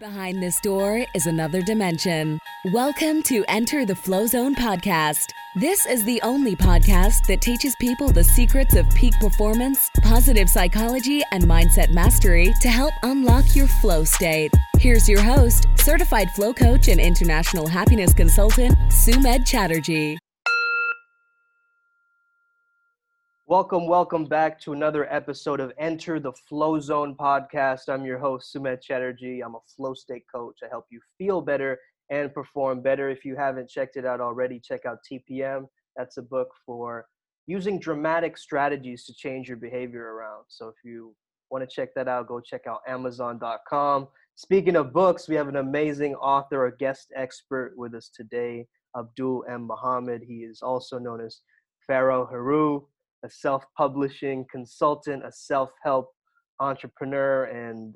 Behind this door is another dimension. Welcome to Enter the Flow Zone podcast. This is the only podcast that teaches people the secrets of peak performance, positive psychology, and mindset mastery to help unlock your flow state. Here's your host, certified flow coach and international happiness consultant, Sumed Chatterjee. Welcome, welcome back to another episode of Enter the Flow Zone podcast. I'm your host, Sumed Chatterjee. I'm a flow state coach. I help you feel better and perform better. If you haven't checked it out already, check out TPM. That's a book for using dramatic strategies to change your behavior around. So if you want to check that out, go check out Amazon.com. Speaking of books, we have an amazing author, a guest expert with us today, Abdul M. Muhammad. He is also known as Pharaoh Haru a self-publishing consultant, a self-help entrepreneur, and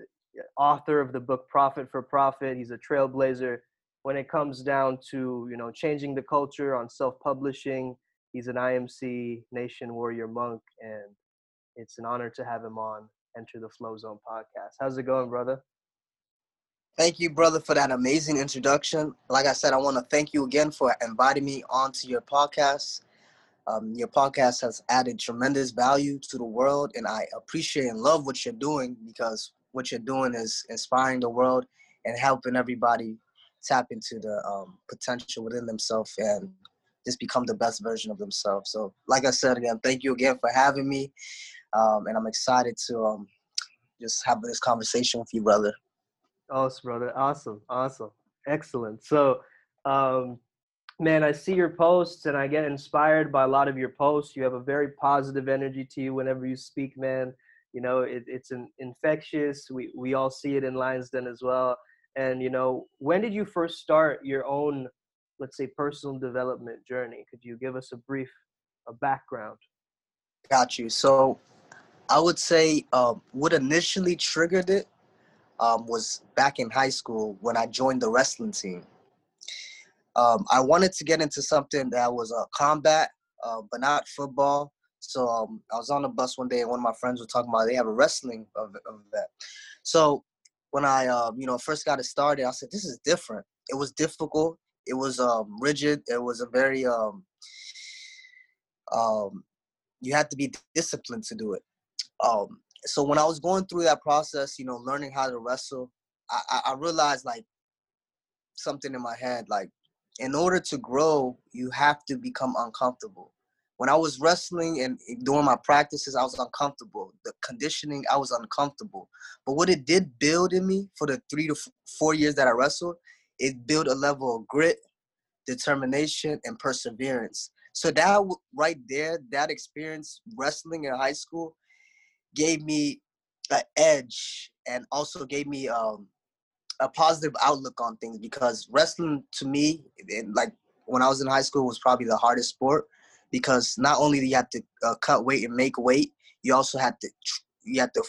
author of the book Profit for Profit. He's a trailblazer when it comes down to you know changing the culture on self-publishing. He's an IMC Nation Warrior Monk, and it's an honor to have him on Enter the Flow Zone podcast. How's it going, brother? Thank you, brother, for that amazing introduction. Like I said, I want to thank you again for inviting me onto your podcast. Um, your podcast has added tremendous value to the world, and I appreciate and love what you're doing because what you're doing is inspiring the world and helping everybody tap into the um, potential within themselves and just become the best version of themselves. So, like I said again, thank you again for having me, um, and I'm excited to um, just have this conversation with you, brother. Awesome, brother. Awesome, awesome, excellent. So, um, man, I see your posts and I get inspired by a lot of your posts. You have a very positive energy to you whenever you speak, man. You know, it, it's an infectious. We we all see it in Lions Den as well. And you know, when did you first start your own, let's say, personal development journey? Could you give us a brief, a background? Got you. So, I would say um, what initially triggered it um, was back in high school when I joined the wrestling team um, I wanted to get into something that was a uh, combat, uh, but not football. So um, I was on the bus one day, and one of my friends was talking about they have a wrestling of. So when I, uh, you know, first got it started, I said, "This is different." It was difficult. It was um, rigid. It was a very um, um, you had to be disciplined to do it. Um, so when I was going through that process, you know, learning how to wrestle, I, I realized like something in my head, like in order to grow, you have to become uncomfortable. When I was wrestling and doing my practices, I was uncomfortable. The conditioning, I was uncomfortable. But what it did build in me for the three to four years that I wrestled, it built a level of grit, determination, and perseverance. So that right there, that experience wrestling in high school, gave me an edge and also gave me um, a positive outlook on things because wrestling to me, like when I was in high school, was probably the hardest sport because not only do you have to uh, cut weight and make weight, you also have to you have to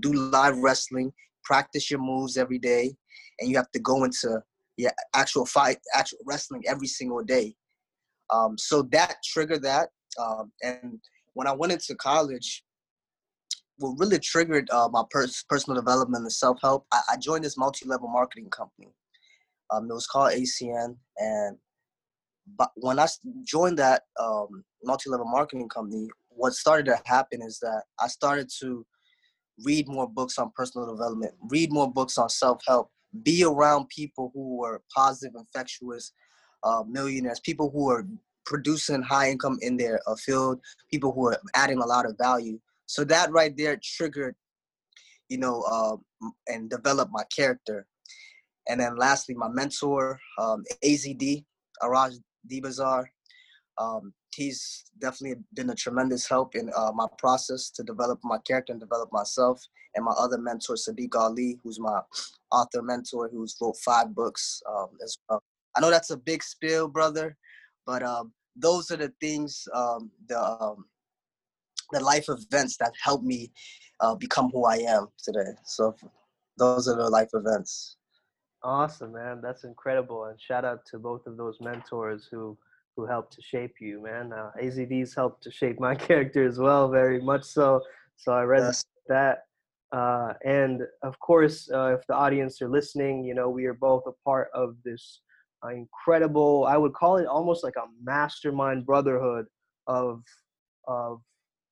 do live wrestling, practice your moves every day, and you have to go into your actual fight, actual wrestling every single day. Um, so that triggered that, um, and when I went into college, what really triggered uh, my pers- personal development and self help, I-, I, joined this multi level marketing company. Um, it was called ACN, and but when I joined that um, multi level marketing company, what started to happen is that I started to read more books on personal development, read more books on self help, be around people who were positive, infectious uh, millionaires, people who are producing high income in their uh, field, people who are adding a lot of value. So that right there triggered, you know, uh, and developed my character. And then lastly, my mentor, um, AZD, Arash Dibazar. Um, he's definitely been a tremendous help in uh, my process to develop my character and develop myself. And my other mentor, Sadiq Ali, who's my author mentor, who's wrote five books um, as well. I know that's a big spill, brother, but um, those are the things, um, the um, the life events that helped me uh, become who I am today. So those are the life events. Awesome, man. That's incredible. And shout out to both of those mentors who who helped to shape you, man. Uh, AZD's helped to shape my character as well, very much so. So I read yes. that. Uh, and of course, uh, if the audience are listening, you know, we are both a part of this uh, incredible, I would call it almost like a mastermind brotherhood of, of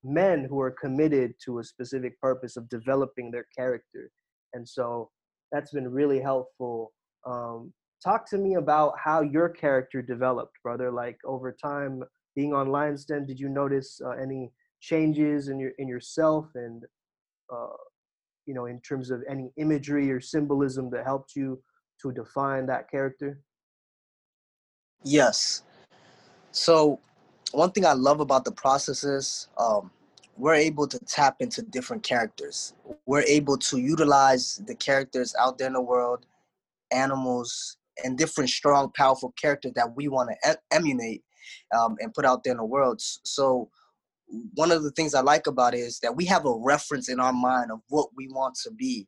men who are committed to a specific purpose of developing their character. And so that's been really helpful. Um, talk to me about how your character developed, brother. Like over time, being on Lions Den, did you notice uh, any changes in your in yourself and uh, you know in terms of any imagery or symbolism that helped you to define that character? Yes. So one thing I love about the process is um, we're able to tap into different characters. We're able to utilize the characters out there in the world, animals, and different strong, powerful characters that we want to emulate um, and put out there in the world. So, one of the things I like about it is that we have a reference in our mind of what we want to be,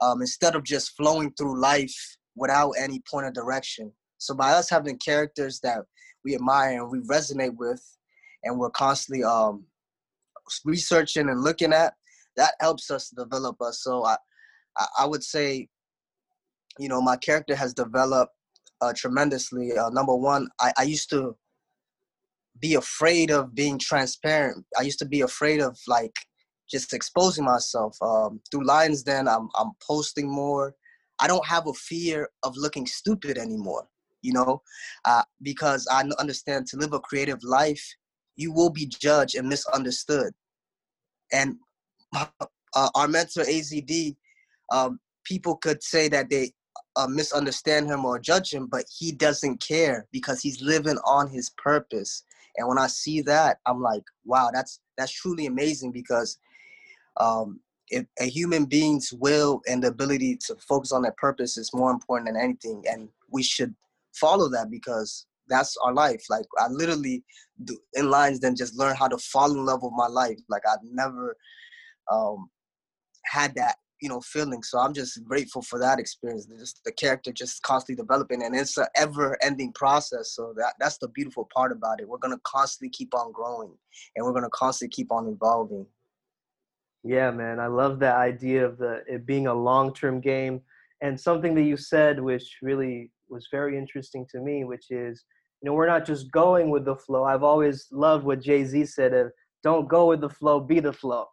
um, instead of just flowing through life without any point of direction. So, by us having characters that we admire and we resonate with, and we're constantly um, researching and looking at, that helps us develop us. So, I, I would say you know, my character has developed uh, tremendously. Uh, number one, I, I used to be afraid of being transparent. I used to be afraid of like just exposing myself. Um, through Lions Den, I'm I'm posting more. I don't have a fear of looking stupid anymore. You know, uh, because I understand to live a creative life, you will be judged and misunderstood. And uh, our mentor AZD, um, people could say that they uh, misunderstand him or judge him, but he doesn't care because he's living on his purpose. And when I see that, I'm like, wow, that's that's truly amazing because um, if a human being's will and the ability to focus on their purpose is more important than anything, and we should follow that because that's our life. Like I literally do in Lions Den just learn how to fall in love with my life. Like I've never um, had that you know feeling. So i'm just grateful for that experience. Just the character just constantly developing and it's an ever ending process. So that that's the beautiful part about it. We're to constantly keep on growing and we're to constantly keep on evolving. Yeah man i love that idea of the it being a long-term game. And something that you said which really was very interesting to me which is you know we're not just going with the flow i've always loved what jay-z said of don't go with the flow be the flow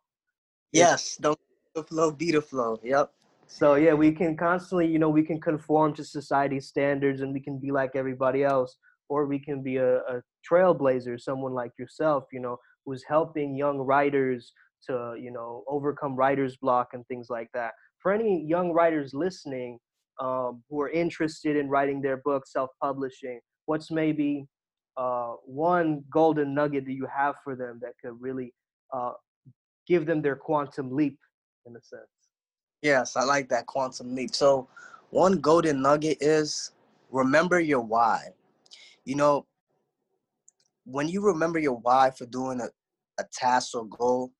yes don't go with the flow, be the flow. Yep. So yeah, we can constantly, you know, we can conform to society's standards and we can be like everybody else, or we can be a, a trailblazer, someone like yourself, you know, who's helping young writers to, you know, overcome writer's block and things like that. For any young writers listening um, who are interested in writing their book, self-publishing, what's maybe uh, one golden nugget that you have for them that could really uh, give them their quantum leap in a sense. Yes, I like that quantum leap. So, one golden nugget is remember your why. You know, when you remember your why for doing a, a task or goal,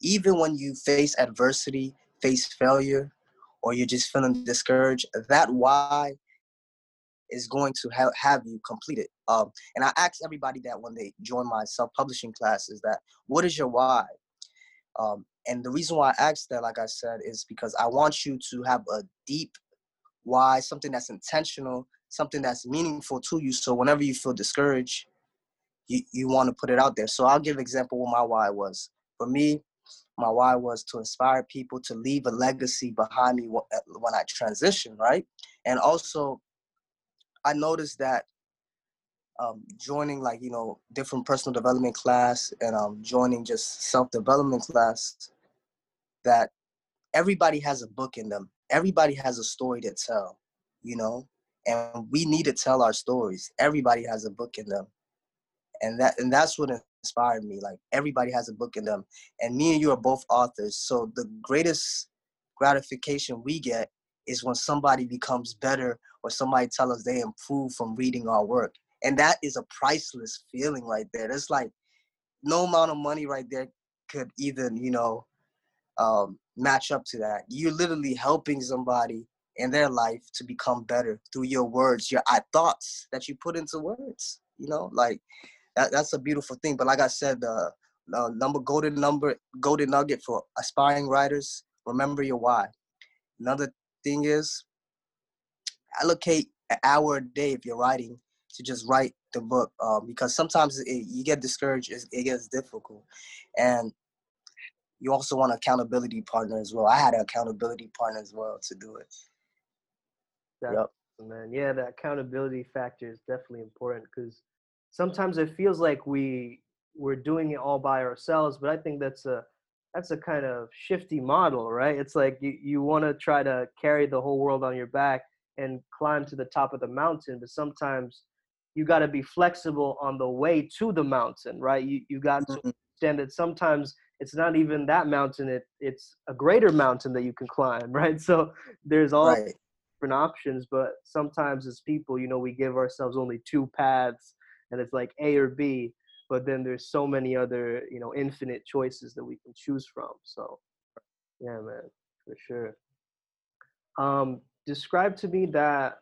even when you face adversity, face failure, or you're just feeling discouraged, that why is going to have, have you complete it. Um, and I ask everybody that when they join my self-publishing classes that what is your why? Um, and the reason why I ask that, like I said, is because I want you to have a deep why, something that's intentional, something that's meaningful to you. So whenever you feel discouraged, you, you want to put it out there. So I'll give example what my why was. For me, my why was to inspire people to leave a legacy behind me when I transition, right? And also, I noticed that um, joining like you know different personal development class and um, joining just self development class that everybody has a book in them. Everybody has a story to tell you know? And we need to tell our stories. Everybody has a book in them. And that and that's what inspired me like everybody has a book in them and me and you are both authors so the greatest gratification we get is when somebody becomes better or somebody tell us they improve from reading our work and that is a priceless feeling right there. It's like no amount of money right there could even you know um, match up to that. You're literally helping somebody in their life to become better through your words your thoughts that you put into words you know like that, that's a beautiful thing but like i said the uh, number golden number golden nugget for aspiring writers remember your why. Another thing is allocate an hour a day if you're writing to just write the book um, because sometimes it, you get discouraged it, it gets difficult and you also want an accountability partner as well i had an accountability partner as well to do it yep. man yeah the accountability factor is definitely important because sometimes it feels like we we're doing it all by ourselves but i think that's a that's a kind of shifty model right it's like you, you want to try to carry the whole world on your back and climb to the top of the mountain but sometimes you got to be flexible on the way to the mountain right you, you got to mm-hmm. understand that sometimes it's not even that mountain it, it's a greater mountain that you can climb right so there's all right. different options but sometimes as people you know we give ourselves only two paths and it's like a or b but then there's so many other you know infinite choices that we can choose from so yeah man for sure. Um describe to me that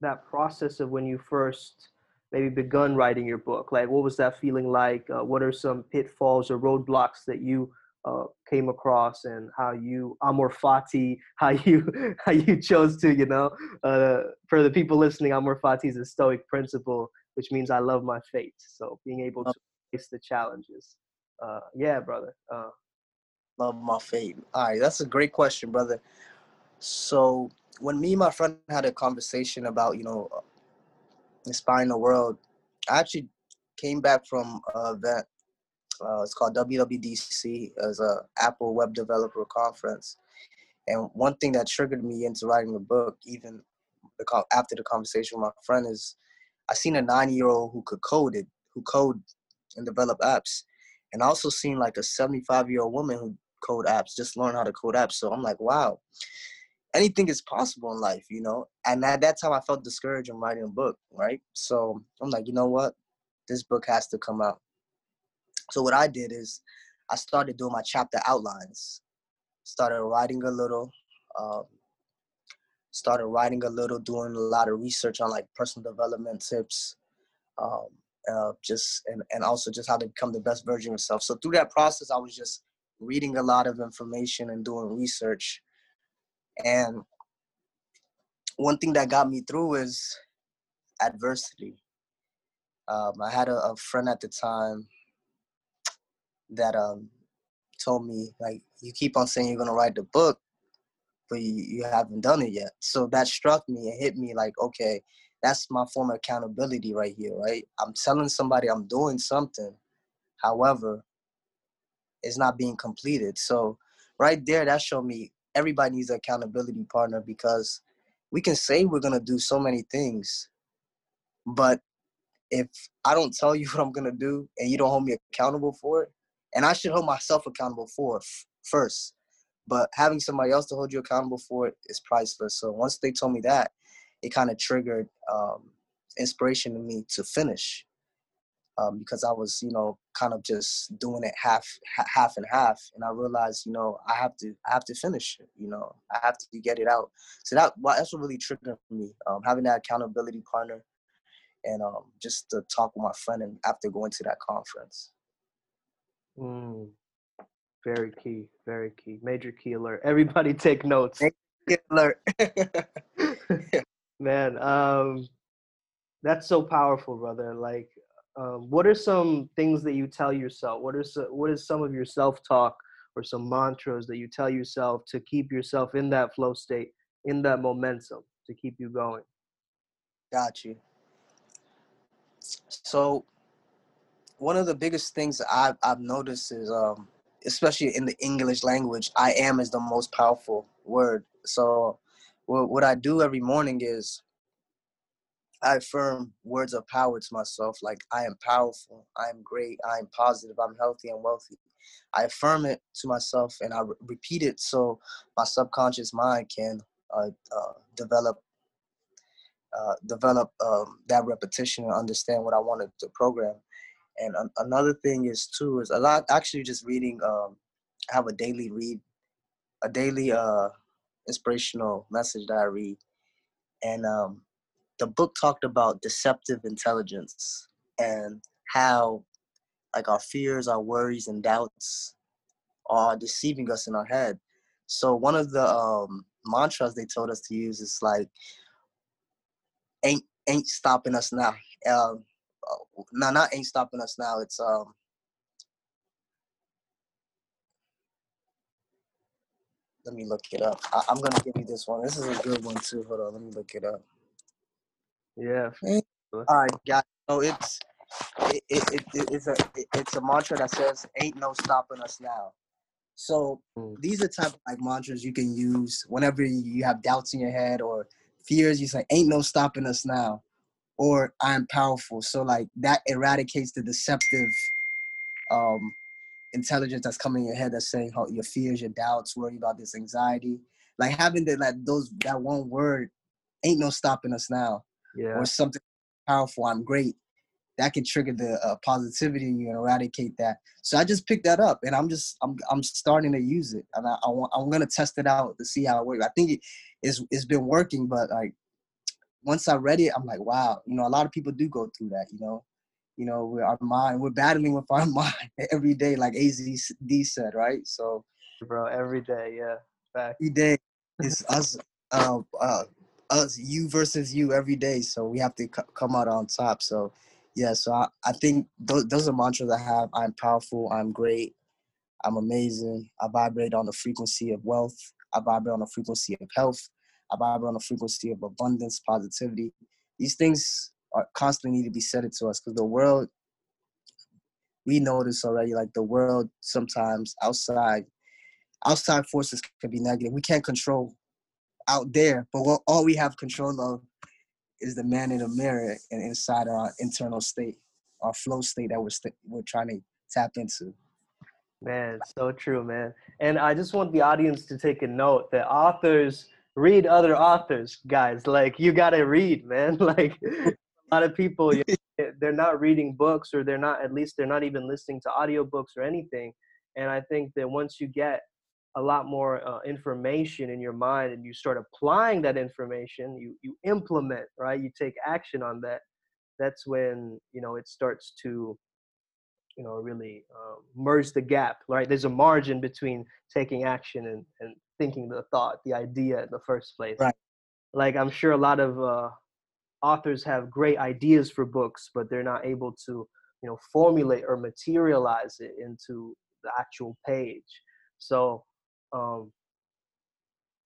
that process of when you first maybe begun writing your book like what was that feeling like? Uh, what are some pitfalls or roadblocks that you uh, came across and how you amor fati how you how you chose to you know? Uh, for the people listening amor fati is a stoic principle which means i love my fate so being able to face the challenges uh, yeah brother uh. love my fate all right that's a great question brother so when me and my friend had a conversation about you know inspiring the world, I actually came back from an event. Uh, it's called WWDC as a Apple Web Developer Conference, and one thing that triggered me into writing a book, even after the conversation with my friend, is I seen a nine-year-old who could code it, who code and develop apps, and I also seen like a 75-year-old woman who code apps, just learn how to code apps. So I'm like, wow, anything is possible in life, you know. And at that time, I felt discouraged in writing a book, right? So I'm like, you know what, this book has to come out. So what I did is, I started doing my chapter outlines. Started writing a little. Um, started writing a little, doing a lot of research on like personal development tips, um, uh, just and, and also just how to become the best version of yourself. So through that process, I was just reading a lot of information and doing research and one thing that got me through is adversity. Um, I had a, a, friend at the time that um, told me, like, you keep on saying you're gonna write the book, but you, you haven't done it yet. So that struck me and hit me like, okay, that's my form of accountability right here, right? I'm telling somebody I'm doing something, however, it's not being completed. So right there, that showed me everybody needs an accountability partner because we can say we're gonna do so many things, but if I don't tell you what I'm gonna do and you don't hold me accountable for it, and I should hold myself accountable for it first, but having somebody else to hold you accountable for it is priceless. So once they told me that, it kind of triggered um, inspiration in me to finish um, because I was, you know, kind of just doing it half, half and half, and I realized, you know, I have to, I have to finish it. You know, I have to get it out. So that, that's what really triggered me, um, having that accountability partner, and um, just to talk with my friend, and after going to that conference. Mm, very key, very key, major key alert. Everybody take notes. Major alert. Man, um, that's so powerful, brother. Like um, what are some things that you tell yourself? What are some, what is some of your self talk or some mantras that you tell yourself to keep yourself in that flow state, in that momentum, to keep you going? Got you. So, one of the biggest things I've, I've noticed is, um, especially in the English language, I am is the most powerful word. So, what, what I do every morning is I affirm words of power to myself, like I am powerful, I am great, I am positive, I'm healthy and wealthy. I affirm it to myself and I re- repeat it so my subconscious mind can uh, uh, develop uh, develop um, that repetition and understand what I wanted to program. And another thing is too is a lot actually just reading. Um, I have a daily read, a daily uh, inspirational message that I read, and um, the book talked about deceptive intelligence and how like our fears our worries and doubts are deceiving us in our head. So one of the um, mantras they told us to use is like, "Ain't ain't stopping us now." Um, no, not ain't stopping us now. It's um. Let me look it up. I, am gonna give you this one. This is a good one too. Hold on, let me look it up. Yeah. All right, guys. So it's it, it, it, it's a it, it's a mantra that says "Ain't no stopping us now." So mm. these are type of like mantras you can use whenever you have doubts in your head or fears. You say, "Ain't no stopping us now," or "I'm powerful." So like that eradicates the deceptive um, intelligence that's coming in your head that's saying how your fears, your doubts, worry about this anxiety. Like having that like those that one word, "Ain't no stopping us now," yeah. or something powerful. I'm great that can trigger the uh, positivity and you and eradicate that. So I just picked that up and I'm just I'm I'm starting to use it and I, I want I'm gonna test it out to see how it works. I think it is it's been working, but like once I read it, I'm like, wow, you know, a lot of people do go through that, you know. You know, we're our mind, we're battling with our mind every day, like AZD said, right? So, bro, every day, yeah, Fact. every day is us, uh, uh, us, you versus you every day. So we have to c- come out on top. So yeah, so I, I think those, those are mantras I have. I'm powerful. I'm great. I'm amazing. I vibrate on the frequency of wealth. I vibrate on the frequency of health. I vibrate on the frequency of abundance, positivity. These things are constantly need to be said to us because the world, we know this already. Like the world, sometimes outside, outside forces can be negative. We can't control out there, but what all we have control of is the man in the mirror and inside our internal state, our flow state that we're we st- we're trying to tap into. Man, so true, man. And I just want the audience to take a note that authors read other authors, guys. Like you gotta read, man. Like a lot of people, you know, they're not reading books, or they're not. At least they're not even listening to audiobooks or anything. And I think that once you get a lot more uh, information in your mind and you start applying that information you you implement right you take action on that that's when you know it starts to you know really um, merge the gap right there's a margin between taking action and, and thinking the thought the idea in the first place. Right. Like i'm sure a lot of uh, authors have great ideas for books but they're not able to you know formulate or materialize it into the actual page. So um,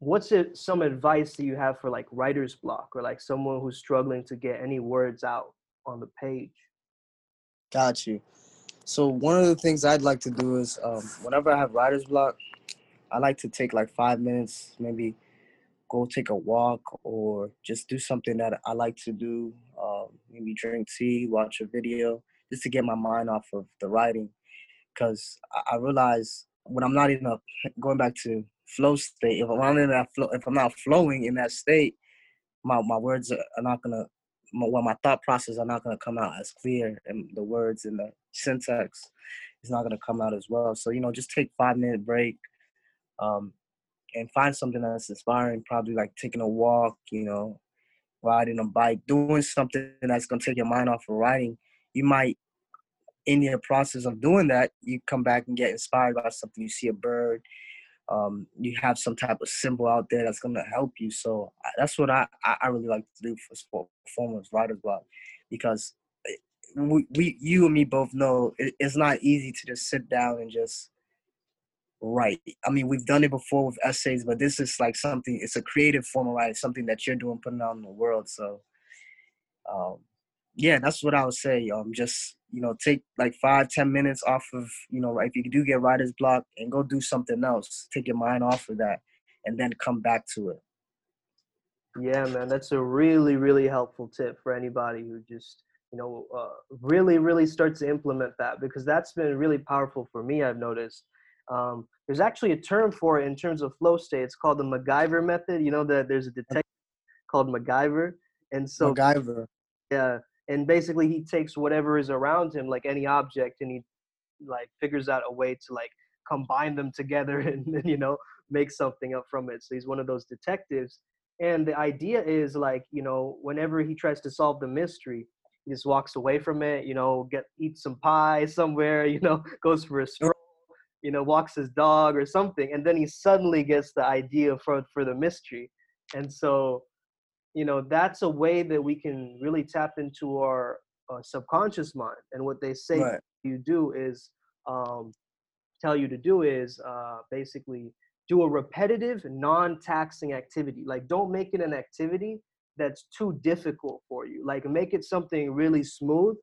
what's it some advice that you have for like writer's block or like someone who's struggling to get any words out on the page? Got you. So one of the things i'd like to do is um, whenever i have writer's block i like to take like five minutes maybe go take a walk or just do something that i like to do um, maybe drink tea watch a video just to get my mind off of the writing because I, I realize when I'm not in a going back to flow state, if I'm in that flow, if I'm not flowing in that state, my my words are not gonna, well, my thought process are not gonna come out as clear, and the words and the syntax is not gonna come out as well. So you know, just take five minute break, um, and find something that's inspiring. Probably like taking a walk, you know, riding a bike, doing something that's gonna take your mind off of writing. You might in your process of doing that, you come back and get inspired by something. You see a bird, um, you have some type of symbol out there that's going to help you. So that's what I, I really like to do for sport performers, writer's block, because eh, we, we, you and me both know it, it's not easy to just sit down and just write. I mean, we've done it before with essays, but this is like something. It's a creative form of writing, something that you're doing, putting out in the world. So, um, yeah, that's what I would say. Um, just you know, take like five, ten minutes off of you know, if you do get writer's block, and go do something else. Take your mind off of that, and then come back to it. Yeah, man, that's a really, really helpful tip for anybody who just you know uh, really, really starts to implement that because that's been really powerful for me. I've noticed. Um, there's actually a term for it in terms of flow state. It's called the MacGyver method. You know that there's a detective called MacGyver, and so MacGyver. Yeah, and basically he takes whatever is around him like any object and he like figures out a way to like combine them together and, and you know make something up from it so he's one of those detectives and the idea is like you know whenever he tries to solve the mystery he just walks away from it you know get eat some pie somewhere you know goes for a stroll you know, walks his dog or something, and then he suddenly gets the idea for for the mystery, and so, you know, that's a way that we can really tap into our uh, subconscious mind. And what they say Right. you do is um, tell you to do is uh, basically do a repetitive, non-taxing activity. Like, don't make it an activity that's too difficult for you. Like, make it something really smooth,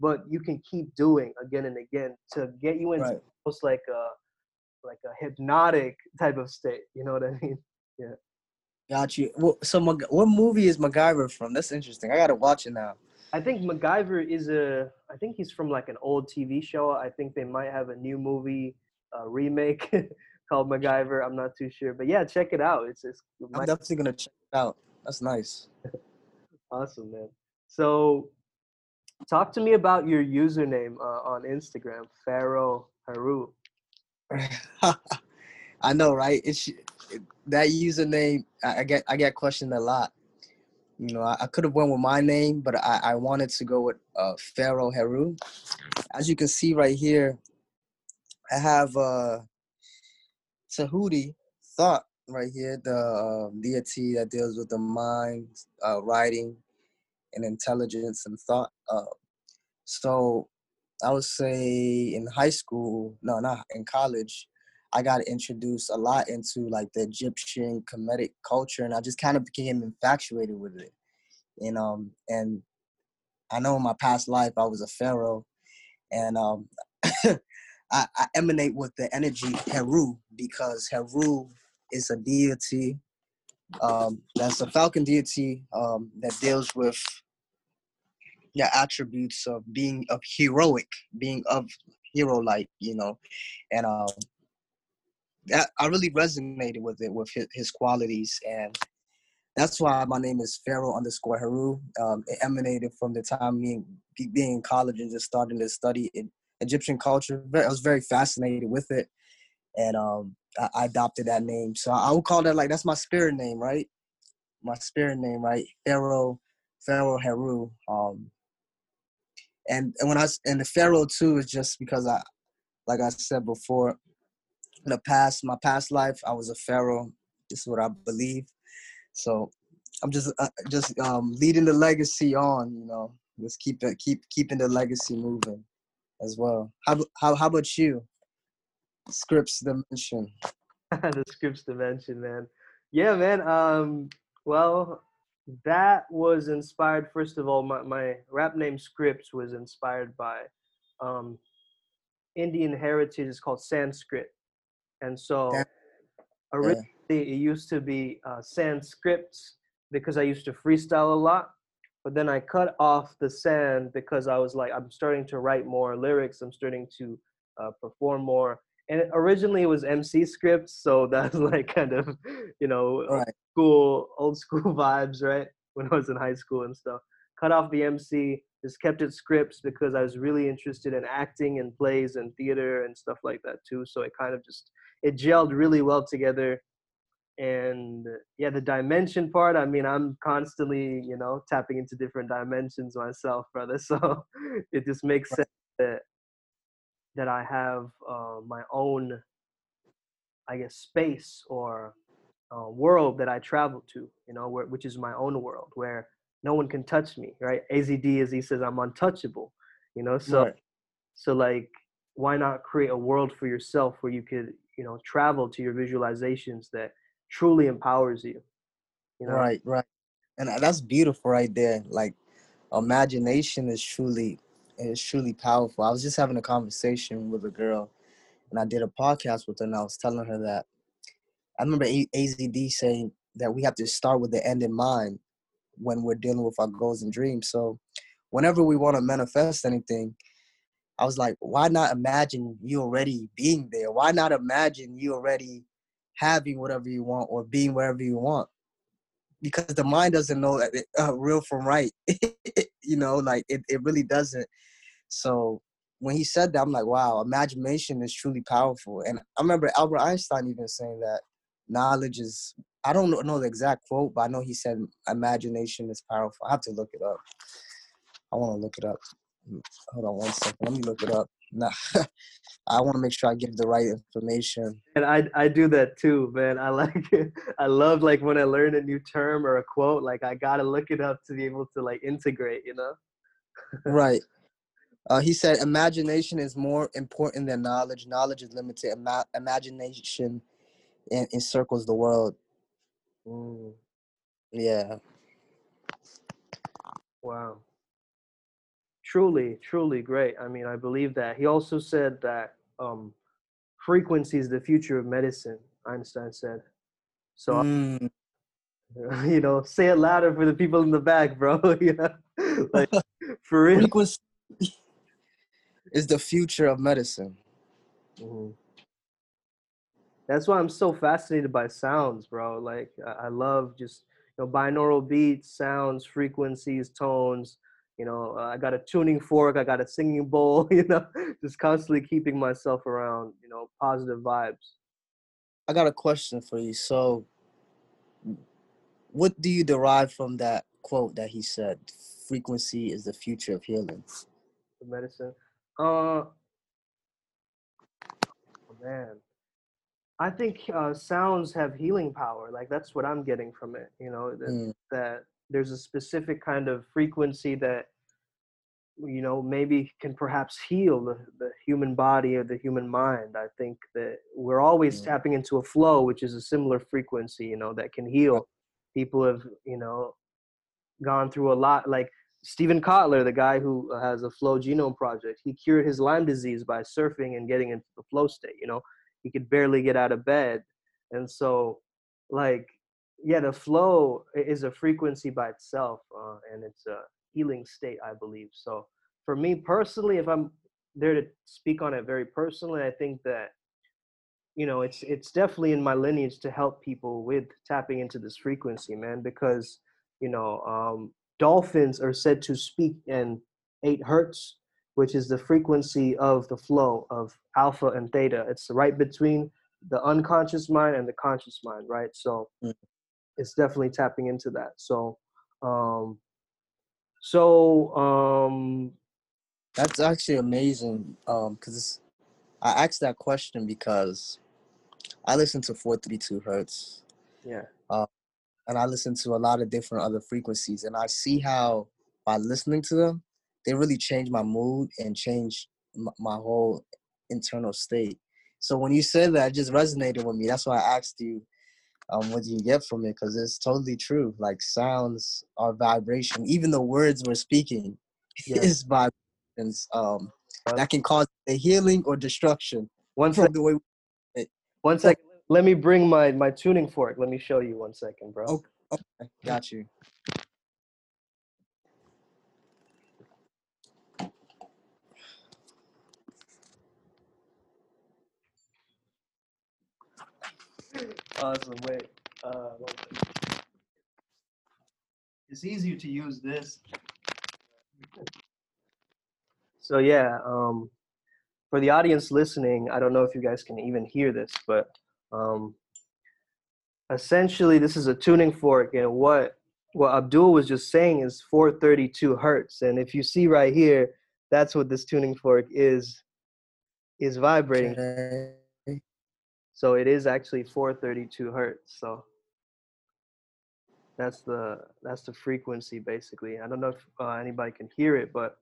but you can keep doing again and again to get you into Right. almost like a like a hypnotic type of state. You know what I mean? Yeah. Got you. Well, so Mag- what movie is MacGyver from? That's interesting. I gotta watch it now. I think MacGyver is a. I think he's from like an old TV show. I think they might have a new movie uh, remake called MacGyver. I'm not too sure, but yeah, check it out. It's it's it I'm definitely gonna check it out. That's nice. awesome, man. So, talk to me about your username uh, on Instagram, Pharaoh Haru. I know, right? It's that username. I, get I get questioned a lot. You know, I, I could have went with my name, but I, I wanted to go with uh, Pharaoh Heru. As you can see right here, I have uh, Tahuti Thoth right here, the uh, deity that deals with the mind, uh, writing, and intelligence and thought. So I would say in high school, no, not in college, I got introduced a lot into like the Egyptian Kemetic culture, and I just kind of became infatuated with it. And um, and I know in my past life I was a pharaoh, and um, I, I emanate with the energy Heru because Heru is a deity. Um, that's a falcon deity um, that deals with the attributes of being of heroic, being of hero like, you know, and um, that I really resonated with it, with his, his qualities, and that's why my name is Pharaoh underscore Haru. Um, it emanated from the time me being in college and just starting to study in Egyptian culture. I was very fascinated with it, and um, I, adopted that name. So I would call that like that's my spirit name, right? My spirit name, right? Pharaoh, Pharaoh Haru. Um, and and when I and the Pharaoh too is just because I, like I said before, in the past, my past life, I was a pharaoh. This is what I believe. So I'm just uh, just um, leading the legacy on. You know, just keep it keep keeping the legacy moving as well. How how how about you? Scripts dimension. the scripts dimension, man. Yeah, man. Um, well, that was inspired. First of all, my, my rap name Scripts was inspired by um, Indian heritage. It's called Sanskrit, and so That- originally it used to be uh, Sanskrit because I used to freestyle a lot. But then I cut off the sand because I was like, I'm starting to write more lyrics. I'm starting to uh, perform more. And originally it was MC scripts, so that's like kind of, you know, Right. school, old school vibes, right? When I was in high school and stuff. Cut off the MC, just kept it scripts because I was really interested in acting and plays and theater and stuff like that too. So it kind of just it gelled really well together. And yeah, the dimension part, I mean, I'm constantly, you know, tapping into different dimensions myself, brother. So it just makes sense that that I have uh, my own, I guess, space or uh, world that I travel to, you know, where, which is my own world where no one can touch me, right? AZD, as he says, I'm untouchable, you know. So, Right. so like, why not create a world for yourself where you could, you know, travel to your visualizations that truly empowers you, you know? Right, right. And uh, that's beautiful right there. Like imagination is truly is truly powerful. I was just having a conversation with a girl and I did a podcast with her and I was telling her that I remember AZD saying that we have to start with the end in mind when we're dealing with our goals and dreams. So whenever we want to manifest anything, I was like, why not imagine you already being there? Why not imagine you already having whatever you want or being wherever you want? Because the mind doesn't know that it, uh, real from right. you know, like it, it really doesn't. So when he said that, I'm like, wow, imagination is truly powerful. And I remember Albert Einstein even saying that knowledge is, I don't know- the exact quote, but I know he said imagination is powerful. I have to look it up. I want to look it up. Hold on one second. Let me look it up. nah, I want to make sure I give the right information. And I I do that too, man. I like it. I love like when I learn a new term or a quote, like I gotta look it up to be able to like integrate, you know? right. Uh, he said, imagination is more important than knowledge. Knowledge is limited. Ima- imagination en- encircles the world. Mm, Yeah. wow. Truly, truly great. I mean, I believe that. He also said that um, frequency is the future of medicine. Einstein said. So Mm, you know, say it louder for the people in the back, bro. know, like for real. frequency is the future of medicine. Mhm. That's why I'm so fascinated by sounds, bro. Like I I love just you know binaural beats, sounds, frequencies, tones. You know, uh, I got a tuning fork, I got a singing bowl. You know, just constantly keeping myself around. You know, positive vibes. I got a question for you. So, what do you derive from that quote that he said? Frequency is the future of healing. The medicine. Uh, oh, man. I think uh, sounds have healing power. Like that's what I'm getting from it. You know, that, Mm, that there's a specific kind of frequency that you know maybe can perhaps heal the, the human body or the human mind i think that we're always Mm. tapping into a flow which is a similar frequency you know that can heal people have you know gone through a lot like steven kotler the guy who has a flow genome project he cured his lyme disease by surfing and getting into the flow state you know? He could barely get out of bed. And so like yeah the flow is a frequency by itself uh, and it's a healing state i believe. So for me personally if i'm there to speak on it very personally i think that you know it's it's definitely in my lineage to help people with tapping into this frequency man because you know um dolphins are said to speak in 8 hertz which is the frequency of the flow of alpha and theta it's right between the unconscious mind and the conscious mind right so Mm. it's definitely tapping into that so um so um That's actually amazing. Um, because I asked that question because I listen to 432 hertz yeah and I listen to a lot of different other frequencies, and I see how by listening to them, they really change my mood and change my whole internal state. So when you said that, it just resonated with me. That's why I asked you, um, what do you get from it? Because it's totally true. Like sounds are vibration. Even the words we're speaking Yeah. is vibrations. Um, that can cause a healing or destruction one from sec the way. one second let me bring my my tuning fork. Let me show you one second bro. Okay. Okay, got you. awesome wait. Uh it's easier to use this. So yeah um for the audience listening i don't know if you guys can even hear this but um essentially this is a tuning fork and what what abdul was just saying is 432 hertz and if you see right here that's what this tuning fork is is vibrating. Okay. so it is actually 432 hertz so that's the that's the frequency basically. I don't know if uh, anybody can hear it but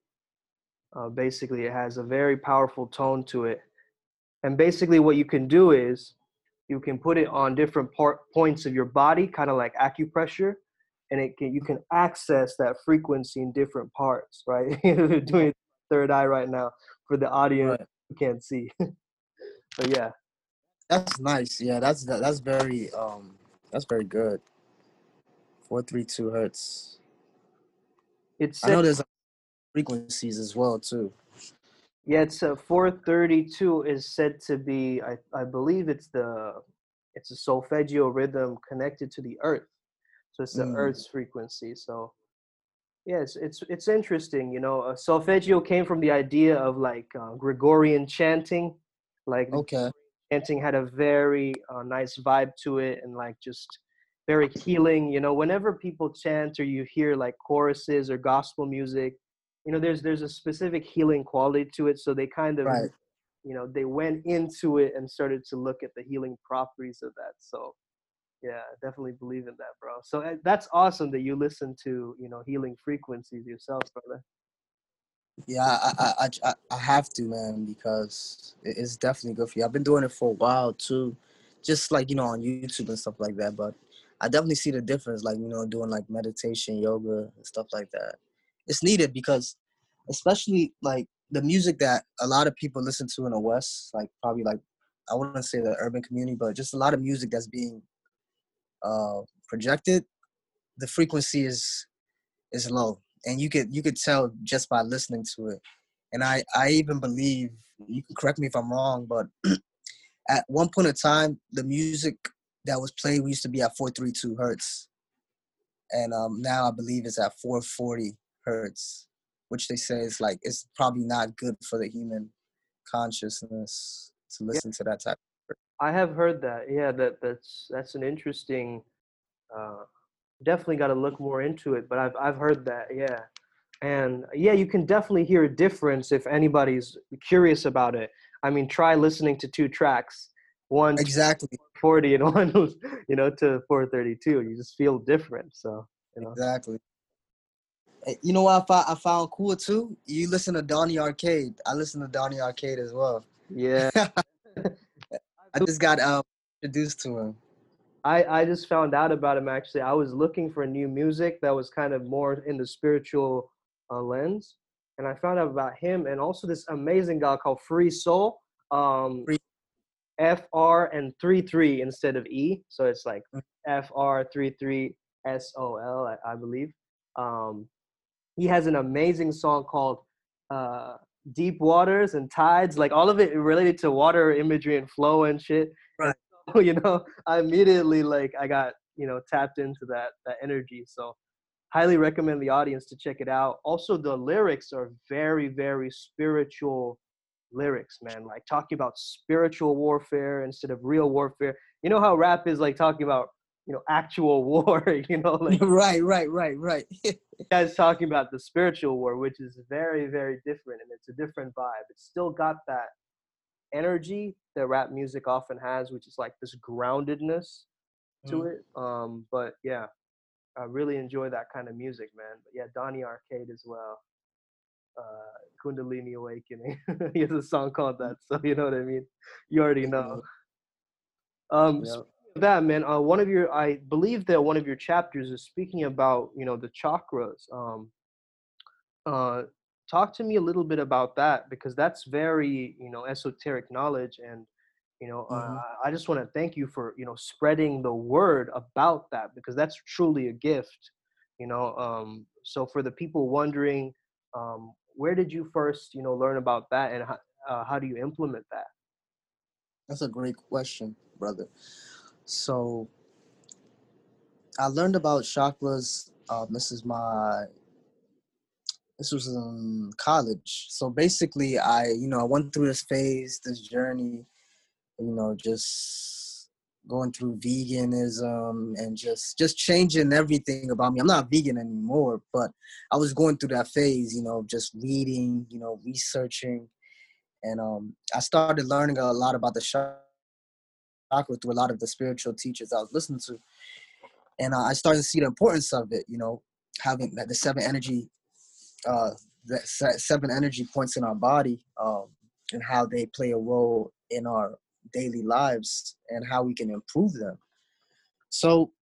uh, basically it has a very powerful tone to it. And basically what you can do is you can put it on different part, points of your body kind of like acupressure and it can you can access that frequency in different parts right doing third eye right now for the audience Right. you can't see but yeah That's nice. Yeah, that's that, that's very um that's very good. Four three two hertz. it's I know there's frequencies as well too. Yeah, it's uh, 432 is said to be, I, I believe it's the, it's a solfeggio rhythm connected to the earth. So it's the Mm. earth's frequency. So yeah, it's, it's, it's interesting, you know, uh, solfeggio came from the idea of like uh, Gregorian chanting, like Okay. chanting had a very uh, nice vibe to it and like just very healing, you know, whenever people chant or you hear like choruses or gospel music, you know there's there's a specific healing quality to it so they kind of Right. you know they went into it and started to look at the healing properties of that so yeah definitely believe in that bro so uh, that's awesome that you listen to you know healing frequencies yourself brother Yeah, I, I, I, I- I have to, man, because it's definitely good for you. I've been doing it for a while too, just like you know on YouTube and stuff like that. But I definitely see the difference, like you know, doing like meditation, yoga, and stuff like that. It's needed because, especially like the music that a lot of people listen to in the West, like probably like I wouldn't say the urban community, but just a lot of music that's being uh, projected. The frequency is is low. And you could you could tell just by listening to it. And i i even believe you can correct me if i'm wrong but at one point in time the music that was played we used to be at 432 hertz. And um now i believe it's at 440 hertz which they say is like it's probably not good for the human consciousness to listen to that type I have heard that. Yeah, that that's that's an interesting. Uh, definitely got to look more into it, but I've I've heard that. Yeah, and yeah, you can definitely hear a difference if anybody's curious about it. I mean, try listening to two tracks, one exactly 40 and one, you know, to 432. You just feel different. So you know, Exactly. You know what I found, I found cool too? You listen to Donny Arcade. I listen to Donny Arcade as well. yeah. I just got uh, introduced to him. I, I just found out about him actually. I was looking for new music that was kind of more in the spiritual uh, lens, and I found out about him and also this amazing guy called Free Soul. Um, Free- F R and three three instead of E, so it's like Mm. F R three three S O L, I, I believe. Um, he has an amazing song called uh, "Deep Waters and Tides," like all of it related to water imagery and flow and shit. Right. So, you know, I immediately like I got you know tapped into that that energy. So, highly recommend the audience to check it out. Also, the lyrics are very very spiritual lyrics, man. Like talking about spiritual warfare instead of real warfare. You know how rap is like talking about you know actual war. You know, like right, right, right, right. Guys talking about the spiritual war, which is very, very different, and it's a different vibe. It's still got that energy that rap music often has, which is like this groundedness to Mm. it. Um, but yeah, I really enjoy that kind of music, man. But yeah, Donny Arcade as well. Uh, Kundalini Awakening. he has a song called that, so you know what I mean. You already know. Um. That, man, uh, one of your, I believe that one of your chapters is speaking about, you know, the chakras. Um, uh, talk to me a little bit about that because that's very, you know, esoteric knowledge, and you know, uh, Mhm. I just want to thank you for, you know, spreading the word about that because that's truly a gift, you know. Um, so for the people wondering, um, where did you first, you know, learn about that, and how, uh, how do you implement that? That's a great question, brother. So, I learned about chakras. Um, this is my. This was in college. So basically, I you know I went through this phase, this journey, you know, just going through veganism and just just changing everything about me. I'm not vegan anymore, but I was going through that phase, you know, just reading, you know, researching, and um, I started learning a lot about the chakra through a lot of the spiritual teachers I was listening to, and uh, I started to see the importance of it. You know, having that the seven energy, uh, seven energy points in our body, um, and how they play a role in our daily lives and how we can improve them. So,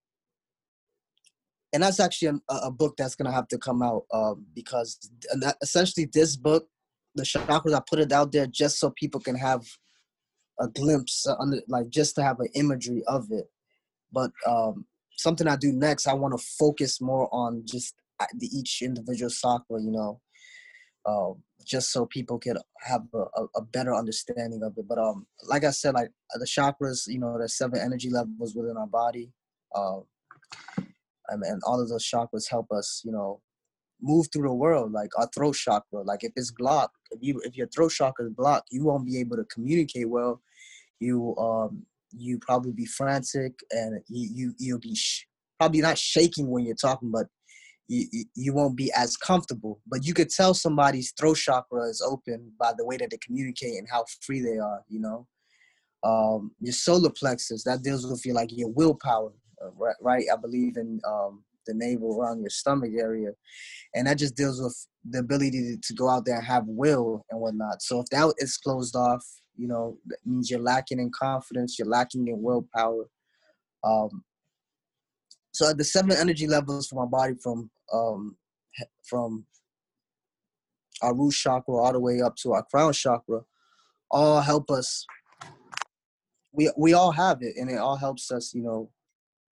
and that's actually a, a book that's gonna have to come out um, because essentially this book, the chakras, I put it out there just so people can have a glimpse, uh, under, like just to have an imagery of it. But um, something I do next, I want to focus more on just uh, the each individual chakra, you know, uh, just so people can have a, a, better understanding of it. But um, like I said, like the chakras, you know, there's seven energy levels within our body, uh, and, and all of those chakras help us, you know, move through the world. Like our throat chakra, like if it's blocked, if you if your throat chakra is blocked, you won't be able to communicate well. You um you probably be frantic and you you you'll be sh- probably not shaking when you're talking, but you, you won't be as comfortable. But you could tell somebody's throat chakra is open by the way that they communicate and how free they are. You know, um, your solar plexus that deals with your like your willpower, uh, right? right? I believe in um, the navel around your stomach area, and that just deals with the ability to, to go out there and have will and whatnot. So if that is closed off, you know, that means you're lacking in confidence, you're lacking in willpower. Um, so the seven energy levels for my body from um, from our root chakra all the way up to our crown chakra all help us we we all have it and it all helps us you know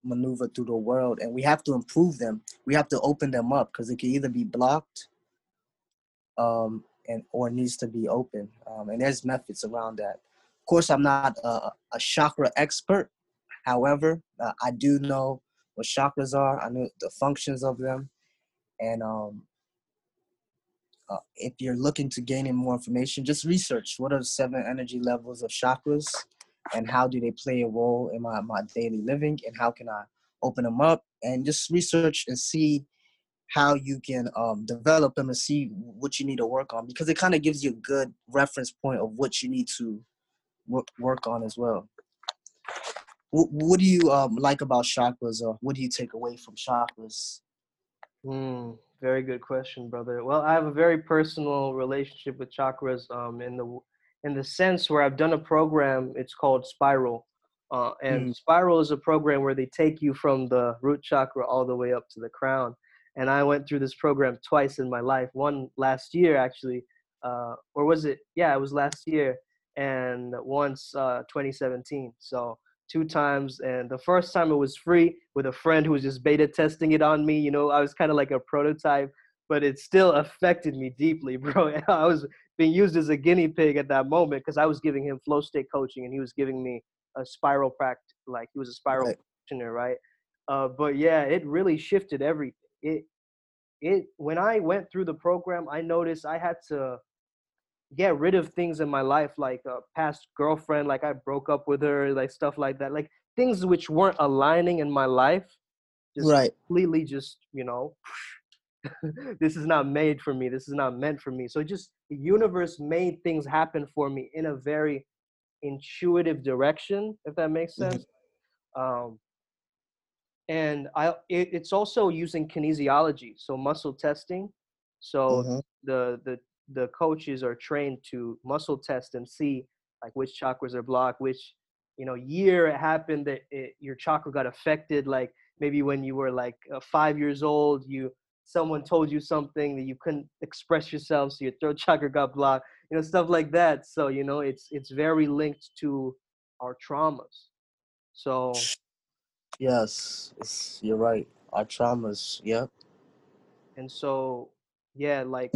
maneuver through the world and we have to improve them we have to open them up because it can either be blocked um and or needs to be open. Um, and there's methods around that. Of course i'm not a, a chakra expert. However uh, i do know what chakras are. I know the functions of them. And um uh, if you're looking to gain in more information just research what are the seven energy levels of chakras and how do they play a role in my, my daily living and how can I open them up and just research and see how you can um, develop them and see what you need to work on because it kind of gives you a good reference point of what you need to work, work on as well. What, what do you um, like about chakras or what do you take away from chakras? Mm, very good question, brother. Well, I have a very personal relationship with chakras um, in the in the sense where I've done a program. It's called Spiral, uh, and mm. Spiral is a program where they take you from the root chakra all the way up to the crown. And I went through this program twice in my life. One last year, actually, uh, or was it? Yeah, it was last year, and once uh, 2017. So two times, and the first time it was free with a friend who was just beta testing it on me. You know, I was kind of like a prototype but it still affected me deeply, bro. I was being used as a guinea pig at that moment because I was giving him flow state coaching and he was giving me a spiral practice, like he was a spiral right. practitioner, right? Uh, but yeah, it really shifted everything. It, it when I went through the program, I noticed I had to get rid of things in my life, like a past girlfriend, like I broke up with her, like stuff like that, like things which weren't aligning in my life. Just right. completely just you know this is not made for me this is not meant for me so just the universe made things happen for me in a very intuitive direction if that makes mm-hmm. sense mm-hmm. um, and i it, it's also using kinesiology so muscle testing. So mm-hmm. the the the coaches are trained to muscle test and see like which chakras are blocked which you know year it happened that it, your chakra got affected like maybe when you were like uh, five years old you someone told you something that you couldn't express yourself so your throat chakra got blocked you know stuff like that. So you know it's it's very linked to our traumas. So yes you're right our traumas yep and so yeah like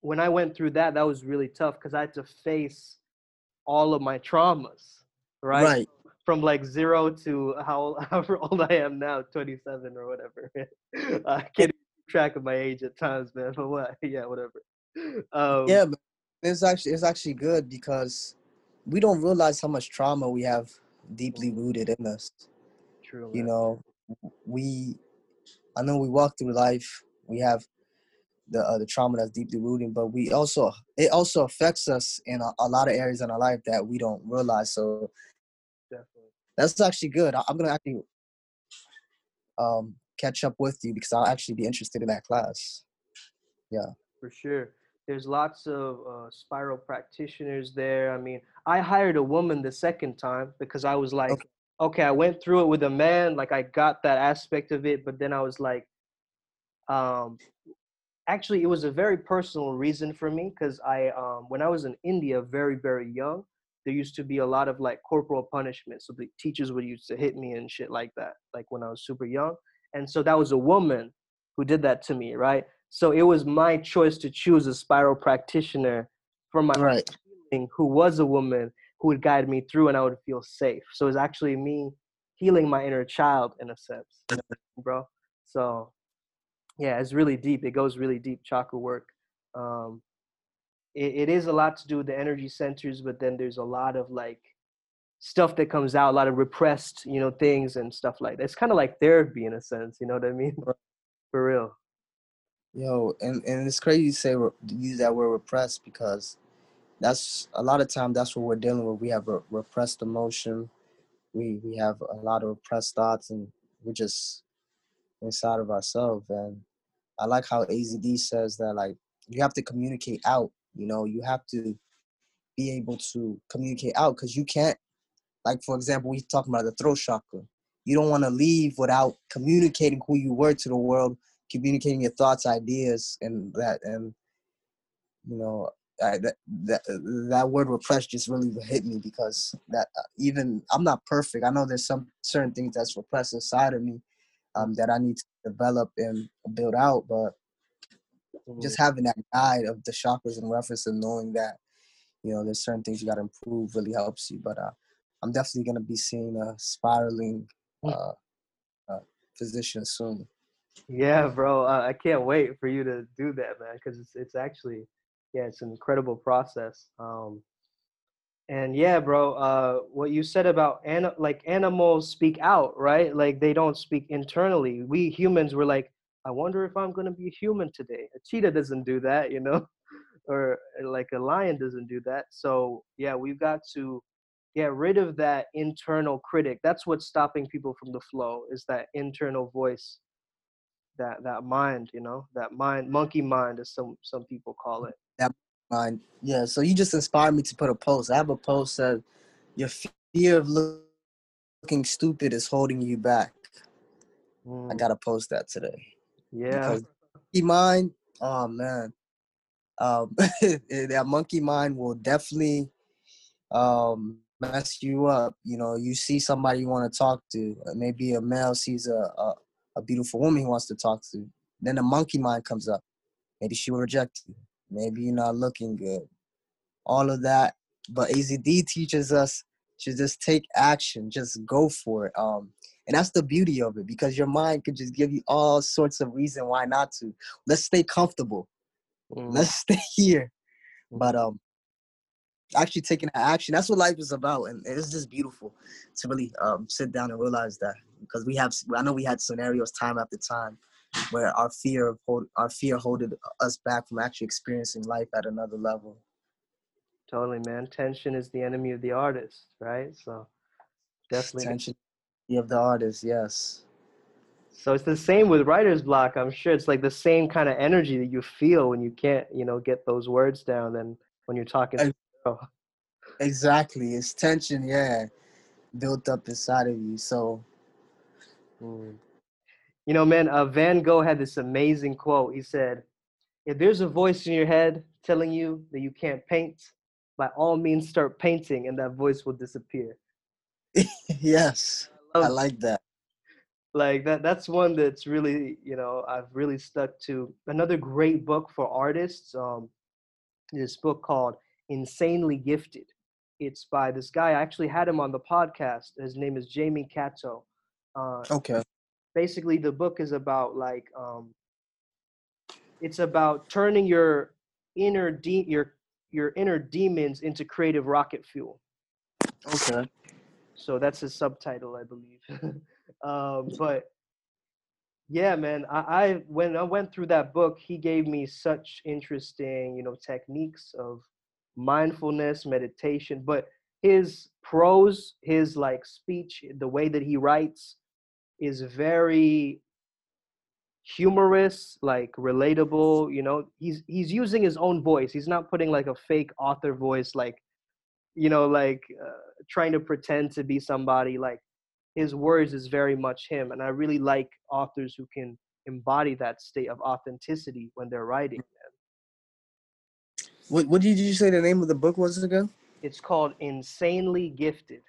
when i went through that that was really tough because i had to face all of my traumas right right from like zero to how however old I am now, 27 or whatever. I can't keep track of my age at times, man. But what? Yeah, whatever. Um, yeah, but it's actually it's actually good because we don't realize how much trauma we have deeply mm. rooted in us. True. You know, we I know we walk through life. We have the uh, the trauma that's deeply rooted, but we also it also affects us in a, a lot of areas in our life that we don't realize. So that's actually good. I'm gonna actually um, catch up with you because I'll actually be interested in that class. Yeah, for sure. There's lots of uh, spiral practitioners there. I mean, I hired a woman the second time because I was like, okay. Okay, I went through it with a man, like I got that aspect of it, but then I was like, um, actually, it was a very personal reason for me because I, um, when I was in India, very very young, there used to be a lot of like corporal punishment. So the teachers would used to hit me and shit like that, like when I was super young. And so that was a woman who did that to me, right? So it was my choice to choose a spiral practitioner for my right. who was a woman who would guide me through and I would feel safe. So it's actually me healing my inner child in a sense, you know, bro. So yeah, it's really deep. It goes really deep chakra work. Um, it, it is a lot to do with the energy centers, but then there's a lot of like stuff that comes out, a lot of repressed, you know, things and stuff like that. It's kind of like therapy in a sense, you know what I mean? For real. Yo, and, and it's crazy to say use that word repressed because that's a lot of time that's what we're dealing with. We have a repressed emotion. We we have a lot of repressed thoughts, and we're just inside of ourselves. And I like how AZD says that like you have to communicate out. You know, you have to be able to communicate out because you can't. Like for example, we talking about the throat chakra. You don't want to leave without communicating who you were to the world, communicating your thoughts, ideas, and that. And you know, I, that that that word repressed just really hit me because that uh, even I'm not perfect. I know there's some certain things that's repressed inside of me um, that I need to develop and build out. But mm-hmm. just having that guide of the chakras and reference and knowing that you know there's certain things you got to improve really helps you. But uh, I'm definitely gonna be seeing a spiraling mm. uh, uh, physician soon. Yeah, bro. Uh, I can't wait for you to do that, man, because it's it's actually yeah, it's an incredible process. Um, and yeah, bro, uh, what you said about an- like animals speak out, right? Like they don't speak internally. We humans were like, I wonder if I'm gonna be a human today. A cheetah doesn't do that, you know, or like a lion doesn't do that. So yeah, we've got to get rid of that internal critic. That's what's stopping people from the flow. Is that internal voice, that that mind, you know, that mind, monkey mind, as some some people call it that mind. Yeah, so you just inspired me to put a post. I have a post that your fear of looking stupid is holding you back. Mm. I gotta post that today. Yeah. Monkey mind, oh man. Um that monkey mind will definitely um mess you up. You know, you see somebody you want to talk to. Maybe a male sees a, a, a beautiful woman he wants to talk to. Then the monkey mind comes up. Maybe she will reject you maybe you're not looking good, all of that. But AZD teaches us to just take action, just go for it. Um, and that's the beauty of it because your mind could just give you all sorts of reason why not to. Let's stay comfortable. Mm. Let's stay here. But um, actually taking action. That's what life is about, and it's just beautiful to really um, sit down and realize that because we have. I know we had scenarios time after time where our fear of hold, our fear holding us back from actually experiencing life at another level. Totally, man. Tension is the enemy of the artist, right? So definitely tension of the artist, yes. So it's the same with writer's block. I'm sure it's like the same kind of energy that you feel when you can't, you know, get those words down. Then when you're talking. Exactly, it's tension, yeah, built up inside of you. So. Mm. You know, man, uh, Van Gogh had this amazing quote. He said, If there's a voice in your head telling you that you can't paint, by all means start painting and that voice will disappear. yes, I, I like that. Like that that's one that's really, you know, I've really stuck to. Another great book for artists, um, this book called Insanely Gifted. It's by this guy. I actually had him on the podcast. His name is Jamie Catto. Uh, okay basically the book is about like um it's about turning your inner de- your your inner demons into creative rocket fuel okay so that's his subtitle i believe um but yeah man I, I when i went through that book he gave me such interesting you know techniques of mindfulness meditation but his prose his like speech the way that he writes is very humorous, like relatable. You know, he's he's using his own voice. He's not putting like a fake author voice, like you know, like uh, trying to pretend to be somebody. Like his words is very much him, and I really like authors who can embody that state of authenticity when they're writing. What What did you say the name of the book was again? It's called Insanely Gifted.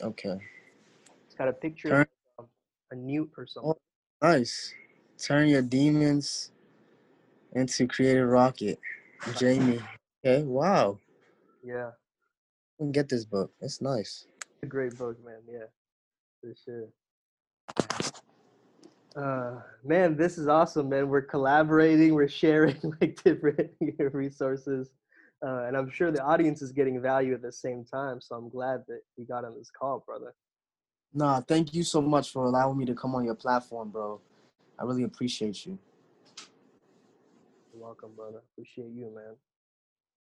Okay. It's got a picture Turn- of a newt or something. Oh, nice. Turn your demons into creative rocket. Jamie. Okay, wow. Yeah. I can get this book. It's nice. It's a great book, man. Yeah. For sure. Uh, man, this is awesome, man. We're collaborating, we're sharing like different resources. Uh, and I'm sure the audience is getting value at the same time. So I'm glad that you got on this call, brother. Nah, thank you so much for allowing me to come on your platform, bro. I really appreciate you. You're welcome, brother. Appreciate you, man.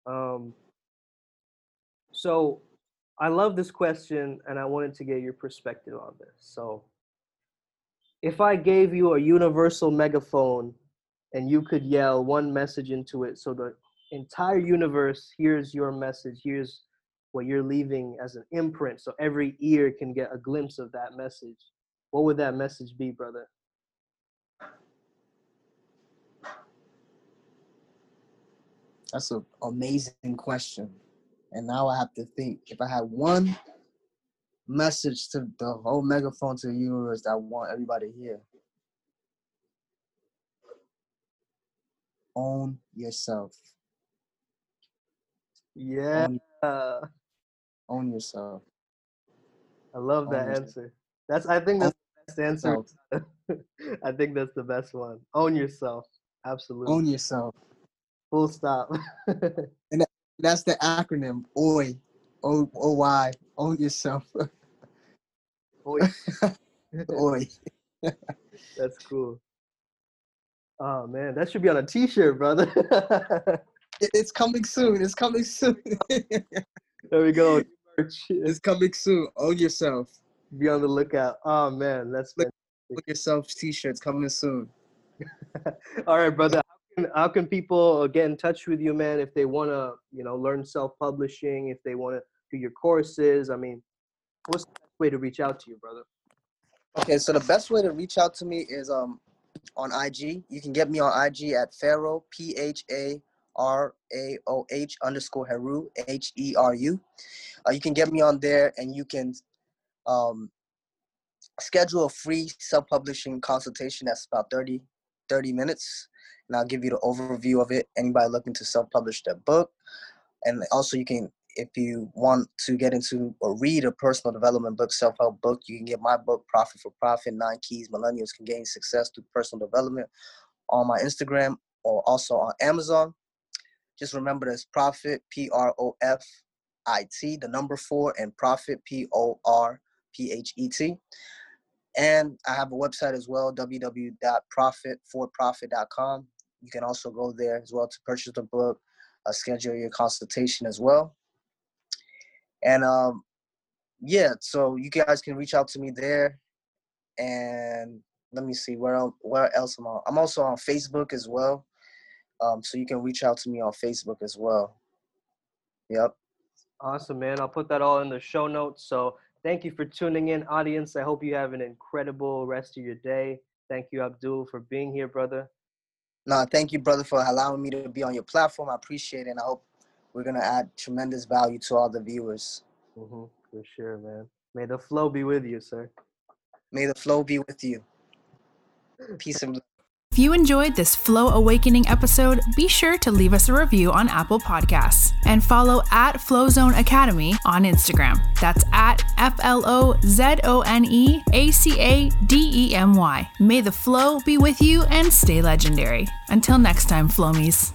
Um, so I love this question, and I wanted to get your perspective on this. So, if I gave you a universal megaphone and you could yell one message into it, so the entire universe hears your message, hears what you're leaving as an imprint, so every ear can get a glimpse of that message, what would that message be, brother? That's an amazing question. And now I have to think if I had one message to the whole megaphone to the universe that I want everybody hear. Own yourself. Yeah. Own, own yourself. I love that Own answer. That's I think that's the best answer. I think that's the best one. Own yourself. Absolutely. Own yourself. Full stop. And that's the acronym. OI. O O Y. Own yourself. Boy, Oi. that's cool. Oh man, that should be on a t-shirt, brother. It's coming soon. It's coming soon. there we go. It's coming soon. Own yourself. Be on the lookout. Oh man, that's Look- Own yourself t-shirts coming soon. All right, brother. How can, how can people get in touch with you, man? If they want to, you know, learn self-publishing, if they want to do your courses, I mean, what's the best way to reach out to you, brother? Okay, so the best way to reach out to me is um on IG. You can get me on IG at Pharaoh P H A R A O H underscore Heru H E R U. Uh, you can get me on there, and you can um schedule a free self-publishing consultation. That's about 30, 30 minutes, and I'll give you the overview of it. Anybody looking to self-publish their book, and also you can if you want to get into or read a personal development book, self help book, you can get my book, Profit for Prophet Nine Keys Millennials Can Gain Success Through Personal Development, on my Instagram or also on Amazon. Just remember that's Profit, P R O F I T, the number four, and Prophet, P O R P H E T. And I have a website as well, www.profitforprofit.com. You can also go there as well to purchase the book, uh, schedule your consultation as well. And um, yeah, so you guys can reach out to me there. And let me see where else, where else am I? I'm also on Facebook as well. Um, so you can reach out to me on Facebook as well. Yep. Awesome, man. I'll put that all in the show notes. So thank you for tuning in, audience. I hope you have an incredible rest of your day. Thank you, Abdul, for being here, brother. No, thank you, brother, for allowing me to be on your platform. I appreciate it. And I hope we're gonna add tremendous value to all the viewers. hmm for sure, man. May the flow be with you, sir. May the flow be with you. Peace and If you enjoyed this Flow Awakening episode, be sure to leave us a review on Apple Podcasts and follow at Flozone Academy on Instagram. That's at F L O Z O N E A C A D E M Y. May the flow be with you and stay legendary. Until next time, Flomies.